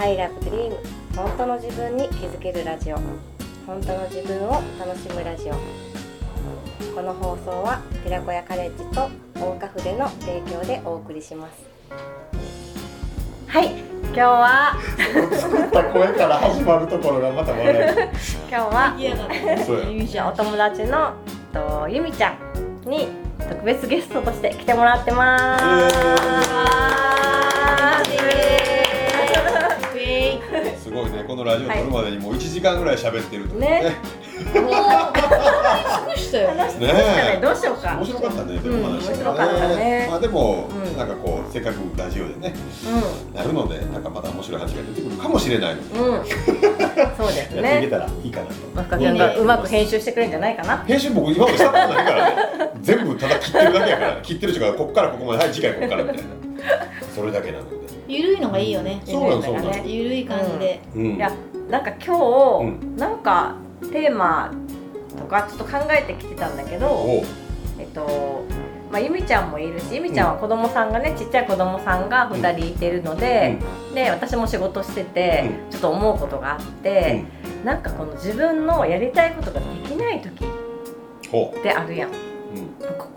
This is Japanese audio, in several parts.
I love dream. 本当の自分に気づけるラジオ。本当の自分を楽しむラジオ。この放送は寺子屋カレッジと大岡筆の提供でお送りします。はい今日は作った声から始まるところがまた笑え 今日はお友達のとゆみちゃんに特別ゲストとして来てもらってます。すごいねこのラジオ撮るまでにもう1時間ぐらい喋ってるとね。もう、話ししたよ。ね。話してましたね。どうしようか。面白かったねでも話うん面白かったね。まあでも、うん。なんかこうせっかくラジオでねうなるのでなんかまた面白い話が出てくるかもしれない。ので、ん、うん。そうですね。やっていけたらいいかなと。まさかちゃんがうまく編集してくれるんじゃないかな。編集僕今までしたことないからね。全部ただ切ってるだけやから、ね、切ってる人がここからここまではい次回ここからみたいな。それだけなのでゆるいのがいいよね。そうなのそうなのゆるい感じで。うん。いや、なんか今日、うなんかテーマとかちょっと考えてきてたんだけど、えっと。まあ、ゆみちゃんもいるしゆみちゃんは子供さんがねちっちゃい子供さんが2人いてるので、で私も仕事してて、うちょっと思うことがあって、なんかこの自分のやりたいことができない時ほってあるやんう、うん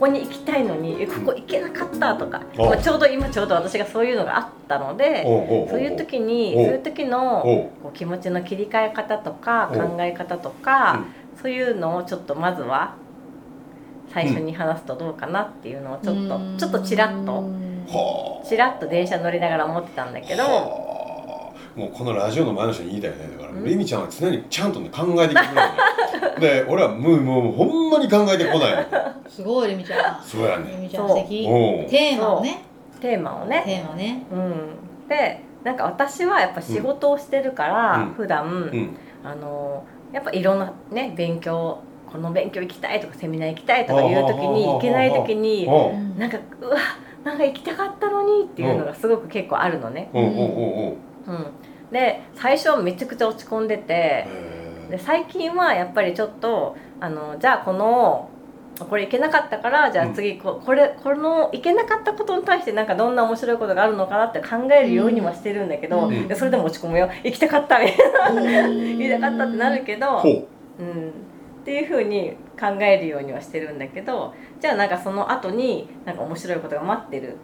ここに行きたいのにえここ行けなかったとか、おまあ、ちょうど今ちょうど私がそういうのがあったのでそういう時におそういう時のこう気持ちの切り替え方とかお考え方とかそういうのをちょっとまずは最初に話すとどうかなっていうのをちょっとちょっとちらっとはあ。ちらっと電車乗りながら思ってたんだけど。はあ。もうこのラジオの前の人に言いたいよね。だから、うん。レミちゃんは常にちゃんとね考えてくれるので俺はもうもうほんまに考えてこないの。すごい、ゆみちゃん。そうやね。ゆみちゃん素敵。テーマをね。テーマをね。テーマね。うん、でなんか私はやっぱ仕事をしてるから、うん。普段、うん。あのやっぱいろんなね勉強この勉強行きたいとかセミナー行きたいとかいう時に行けない時になんかうわなんか行きたかったのにっていうのがすごく結構あるのね。おうおうおうおううん、で最初はめちゃくちゃ落ち込んでてへで最近はやっぱりちょっとあのじゃあこのこれいけなかったからじゃあ次ここれこのいけなかったことに対してなんかどんな面白いことがあるのかなって考えるようにはしてるんだけど、うん。でそれでも落ち込むよ。行きたかったみたいな言言いたかったってなるけど、う。ん、っていうふうに考えるようにはしてるんだけどじゃあなんかその後になんか面白いことが待ってる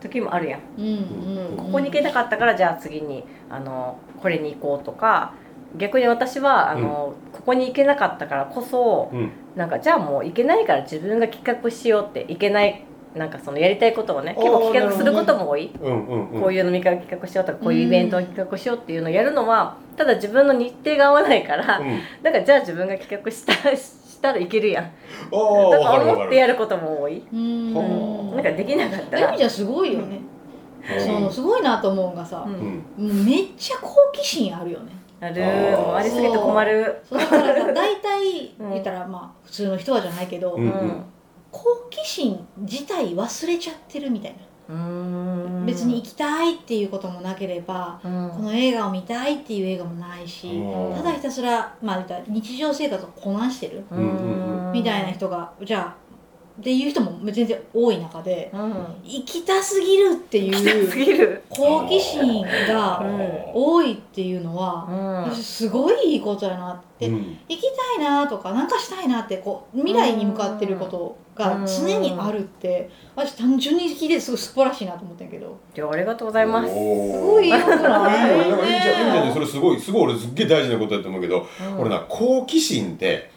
時もあるやん。うん。うん。ここに行けなかったからじゃあ次にあのこれに行こうとか逆に私はあの、ここに行けなかったからこそうん。なんかじゃあもう行けないから自分が企画しようって行けないなんかそのやりたいことをね結構企画することも多い、うんうんうん。こういう飲み会を企画しようとかこういうイベントを企画しようっていうのをやるのはただ自分の日程が合わないから、うん。だからじゃあ自分が企画したしたらいけるやん。ああだか思ってやることも多い、なんかできなかったら。ゆみちゃんすごいよね。そのすごいなと思うのがさう、うん。んもうめっちゃ好奇心あるよね。ある。あーもうありすぎて困る。そう。だからさ大体うん言ったらまあ普通の人はじゃないけど、うん。好奇心自体忘れちゃってるみたいな、うん。別に行きたいっていうこともなければ、うん。この映画を見たいっていう映画もないし、うん。ただひたすら、まあ、言ったら日常生活をこなしてるうん。みたいな人がじゃあっていう人も全然多い中でうん。行きたすぎるっていう好奇心うがん。多いっていうのは、うん。私すごいいいことやなって、うん。行きたいなとかなんかしたいなってこう未来に向かってることが常にあるって私単純に聞いてすごい素晴らしいなと思ったんやけど。ありがとうございます。すすごいいいことな。いいよなんかいいじゃん。そねれすごいすごい俺すっげえ大事なことやと思うけど、うん。俺な好奇心って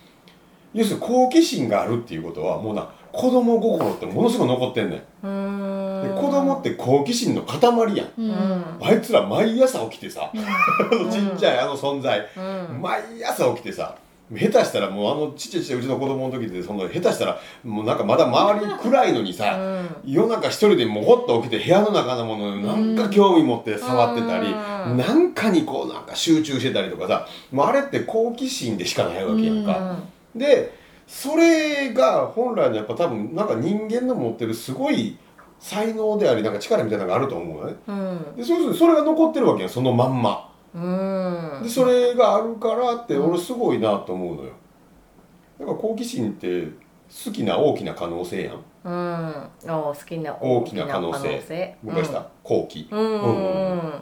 要するに好奇心があるっていうことはもうな子供心ってものすごい残ってんねん。子供って好奇心の塊やん。うん。あいつら毎朝起きてさ ちっちゃいあの存在。うん。毎朝起きてさ下手したらもうあのちっちゃいちっちゃいうちの子供の時でその下手したらもうなんかまだ周り暗いのにさ夜中一人でもほっと起きて部屋の中のものになんか興味持って触ってたりなんかにこうなんか集中してたりとかさもうあれって好奇心でしかないわけやんか、でそれが本来のやっぱ多分なんか人間の持ってるすごい才能でありなんか力みたいなのがあると思うのね。うん。でそうするとそれが残ってるわけやんそのまんま。うん。でそれがあるからって俺すごいなと思うのよ。だから好奇心って好きな大きな可能性やん。うん。お好きな大きな可能性。昔した好奇うんうんうん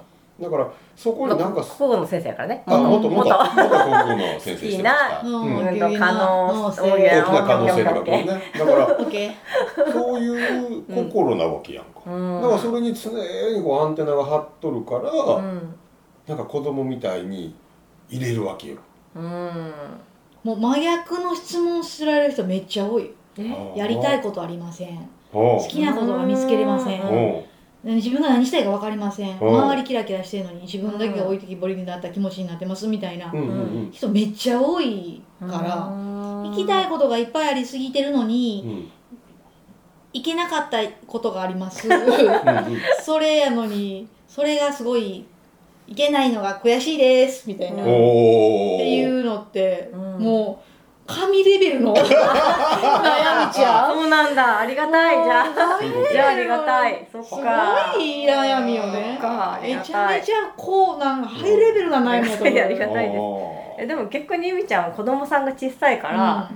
だからそこになんか国語の先生やからね。あ元元元。元国語の先生してました。うん。うんうんと可能性。大大きな可能性とかね。だから そういう心なわけやんか、うん。だからそれに常にこうアンテナが張っとるから、うん。なんか子供みたいに入れるわけよ。うん。もう真逆の質問すられる人めっちゃ多い。え？やりたいことありません。好きなことが見つけれません自分が何したいか分かりません。うん。周りキラキラしてるのに自分だけが置いてきぼりになった気持ちになってますみたいな。人めっちゃ多いから行きたいことがいっぱいありすぎてるのうんにうん。行けなかったことがあります。それやのにそれがすごいいけないのが悔しいですみたいな。っていうのってうん。もう神レベルの 悩みちゃう？そうなんだ。ありがたい。じゃあじゃあありがたい。そっすかごい悩みよね。めちゃめちゃこうなんかハイレベルな悩みやと思う。ありがたいですえでも逆にゆみちゃんは子供さんが小さいから、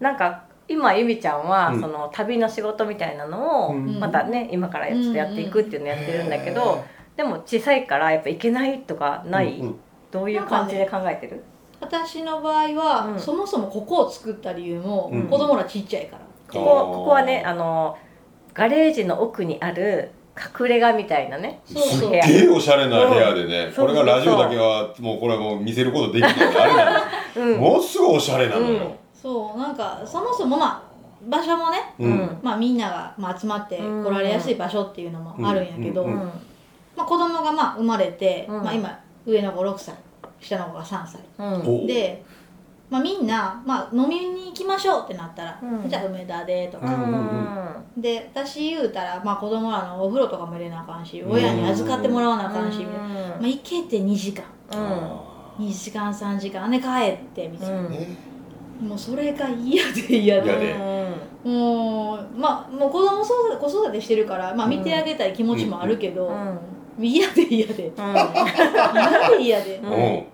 なんか今ゆみちゃんは、うんその旅の仕事みたいなのを、うんまたね今からちょっとやっていくっていうのやってるんだけど、でも小さいからやっぱ行けないとかない、うんうんどういう感じで考えてる、私の場合は、うん。そもそもここを作った理由も、うん。子供らちっちゃいから、ここここはねあのガレージの奥にある隠れ家みたいなねそうそう。すっげえおしゃれな部屋でね、うん。これがラジオだけはもうこれはもう見せることできないあれなんですうん。ものすごいおしゃれなのよ、そうなんかそもそもまあ場所もね、まあ、みんなが、まあ、集まって来られやすい場所っていうのもあるんやけど、うんうんまあ、子供がまあ生まれて、うん。まあ、今上の子6歳下の子が3歳。うん。おで、まあ、みんな、まあ、飲みに行きましょうってなったら、うん。じゃあ梅田でとか、うんで私言うたら、まあ、子供らのお風呂とかも入れなあかんし親に預かってもらわなあかんしみたいな、まあ、行けて2時間。2時間3時間。で帰ってみたいな、うん。ねもうそれが嫌で嫌で。嫌で。もうまあもう子供そう子育てしてるから、まあ、見てあげたい気持ちもあるけど、嫌で嫌で。嫌で嫌で、うん。うん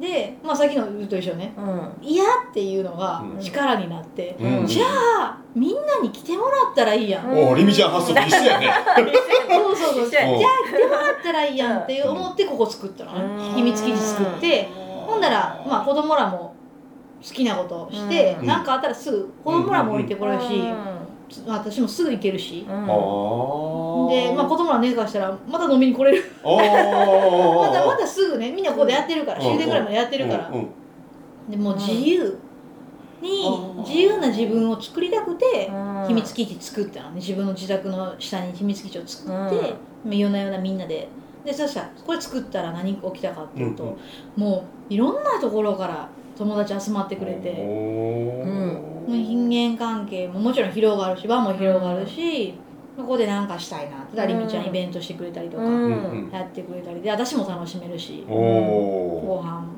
で、まあ、さっきの言うと一緒ね。嫌っていうのがうん。力になって、うん。じゃあみんなに来てもらったらいいやん、うん。おリミちゃん発想と一緒やね。そうそうそう。じゃあ来てもらったらいいやんって思ってここ作ったの。ね、秘密基地作って。ほんだら、まあ、子供らも好きなことをしてうん。何、かあったらすぐ子供らも降りてこれるし、私もすぐ行けるし、あで、まあ、子供ら寝かしたらまた飲みに来れる。またまたすぐねみんなここでやってるからうん。終電ぐらいまでやってるから、うん。うん。でもう自由にうん。自由な自分を作りたくて秘密基地作ったのね。自分の自宅の下に秘密基地を作って、夜な夜なみんなで。でそしたらこれ作ったら何起きたかっていうと、もういろんなところから友達集まってくれて、う人間関係ももちろん広がるし輪も広がるし、ここで何かしたいなってりみちゃんイベントしてくれたりとか、うん。やってくれたりで私も楽しめるし、おおご飯も。もう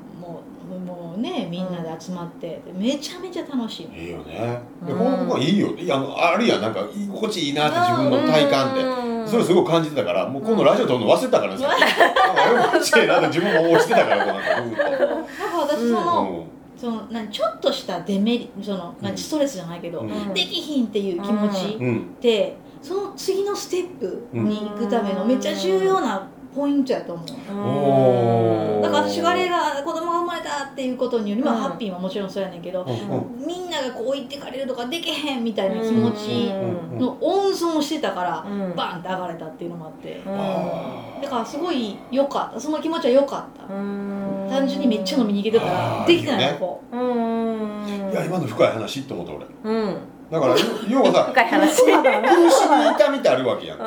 ねみんなで集まって、めちゃめちゃ楽しい。のいいよね。でうん。ほんまいいよいやあるやん。なんか居心地いいなって自分の体感って。それすごい感じてたからもうこのラジオ撮るの忘れてたからねなんか居心地いいなって自分も落ちてたからこう なんかふーっだから私その、とその何ちょっとしたデメリそのうん。何ストレスじゃないけど、うん。できひんっていう気持ちうん。うん。って、その次のステップに行くためのめっちゃ重要なポイントやと思う、おーだから私がっていうことにより、まあうん。ハッピーももちろんそうやねんけど、みんながこう置いてかれるとかできへんみたいな気持ちうん。の温存してたから、うん。バンって上がれたっていうのもあって、あだからすごい良かった。その気持ちは良かった、単単純にめっちゃ飲みに行けてたあらーできてないのこう。いや今の深い話って思った俺。うんだから要はさ深い話。苦しみ痛みってあるわけやんう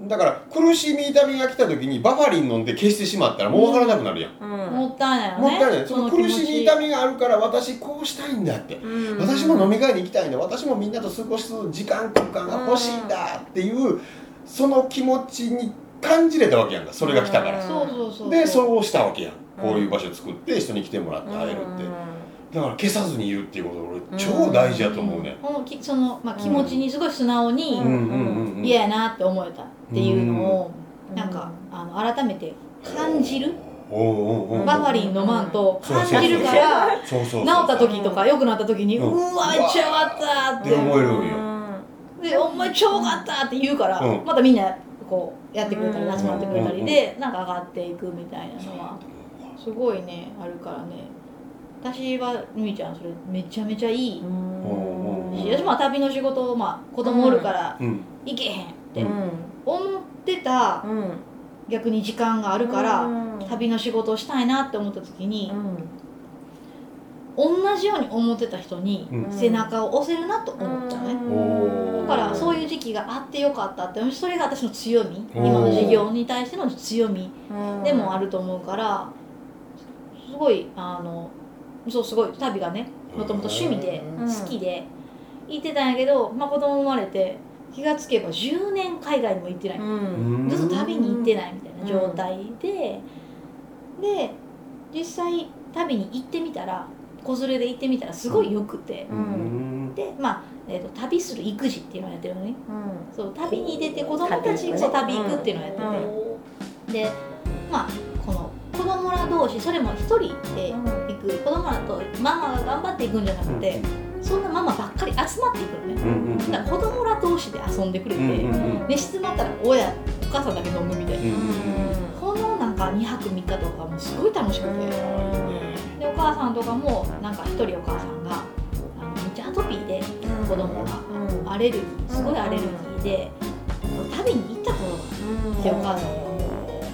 うん。だから苦しみ痛みが来た時にバファリン飲んで消してしまったらもう分からなくなるやん、ん。もったいないよね。もったいない。その苦しみ痛みみがあるから私こうしたいんだって。うん。私も飲み会に行きたいんだ私もみんなと過ごす時間空間が欲しいんだっていうその気持ちに感じれたわけやんか。それが来たから、そうそうそうでそうしたわけやん。こういう場所作って人に来てもらって会えるって、だから消さずにいるっていうこと俺超大事やと思うね。このきその、まあ、気持ちにすごい素直にうん。うんうんうん嫌やなって思えたっていうのを、なんかあの改めて感じる、バファリン飲まんと感じるからそうそうそう治った時とか良くなった時に、ううんわめっちゃよかったっってて思えるんよ。でお前超よかったって言うから、うん。またみんなこうやってくれたりうん。集まってくれたりで、なんか上がっていくみたいなのはすごいねあるからね私はみーちゃんそれめちゃめちゃいい、し私も旅の仕事を、まあ、子供おるからうん。行けへんってうん。思ってた逆に時間があるから、旅の仕事をしたいなって思った時に、同じように思ってた人にうん。背中を押せるなと思ったのね、おーだからそういう時期があってよかったってそれが私の強み。今の事業に対しての強みでもあると思うからすごいあのそうすごい。旅がねもともと趣味でうん。好きで行ってたんやけど、まあ、子供生まれて気がつけば10年海外にも行ってない、うん。ずっと旅に行ってないみたいな状態で、で実際旅に行ってみたら子連れで行ってみたらすごいよくて、うん。でまあ、えーと旅する育児っていうのをやってるのね。そう旅に出て子供たち旅そう旅行くっていうのをやってて、でまあ子供ら同士それも一人で行く。子供らとママが頑張っていくんじゃなくて、そんなママばっかり集まっていくのね、うんうんだから子供ら同士で遊んでくれて、うんうんうん。寝静まったら親お母さんだけ飲むみたいな、うんこのなんか2泊3日とかもすごい楽しくて、でお母さんとかもなんか一人お母さんがあのめっちゃアトピーで子供が。アレルギーすごいアレルギーで、旅に行ったことがあってお母さんが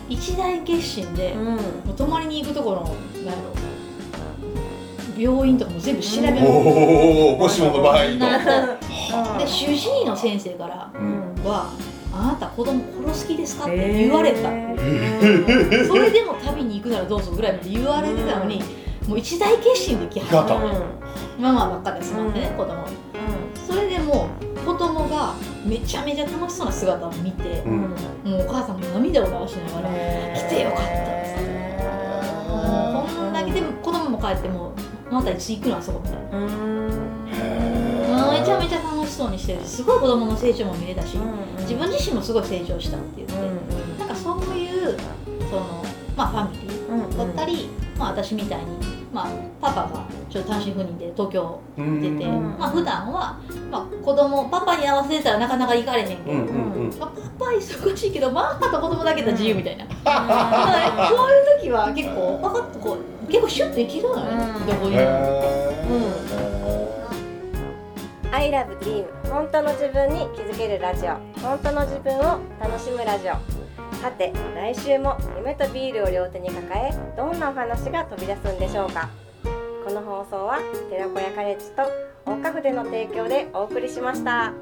一大決心で、もう泊まりに行くところのなんやろ病院とかも全部調べまくっておおもしもの場合で主治医の先生からうん。は「あなた子供殺す気ですか?」って言われた、た それでも旅に行くならどうぞぐらいまで言われてたのに、もう一大決心で来はったガタママばっかで集まってね、子供。それでもう子供がめちゃめちゃ楽しそうな姿を見て、うん。もうお母さんも涙を流しながら来てよかったもうこんだけでも子供も帰ってもまたいつ行くのあそこみたい？なめちゃめちゃ楽しそうにしてるしすごい子供の成長も見れたし、自分自身もすごい成長したって言って、なんかそういうそのまあファミリーだったり、まあ私みたいに、まあ、パパがちょっと単身赴任で東京うん出て、うん。まあ普段は、まあ、子供パパに合わせてたらなかなか行かれへんけど、うんうんうん。まあ、パパ忙しいけどママと子供だけだ自由みたいな、だからねこういう時は結構パカッとこう結構シュッといけるのよね、うん。どこに。も。へ I love dream 本当の自分に気づけるラジオ。本当の自分を楽しむラジオさて来週も夢とビールを両手に抱えどんなお話が飛び出すんでしょうかこの放送は寺子屋カレッジと大花筆の提供でお送りしました。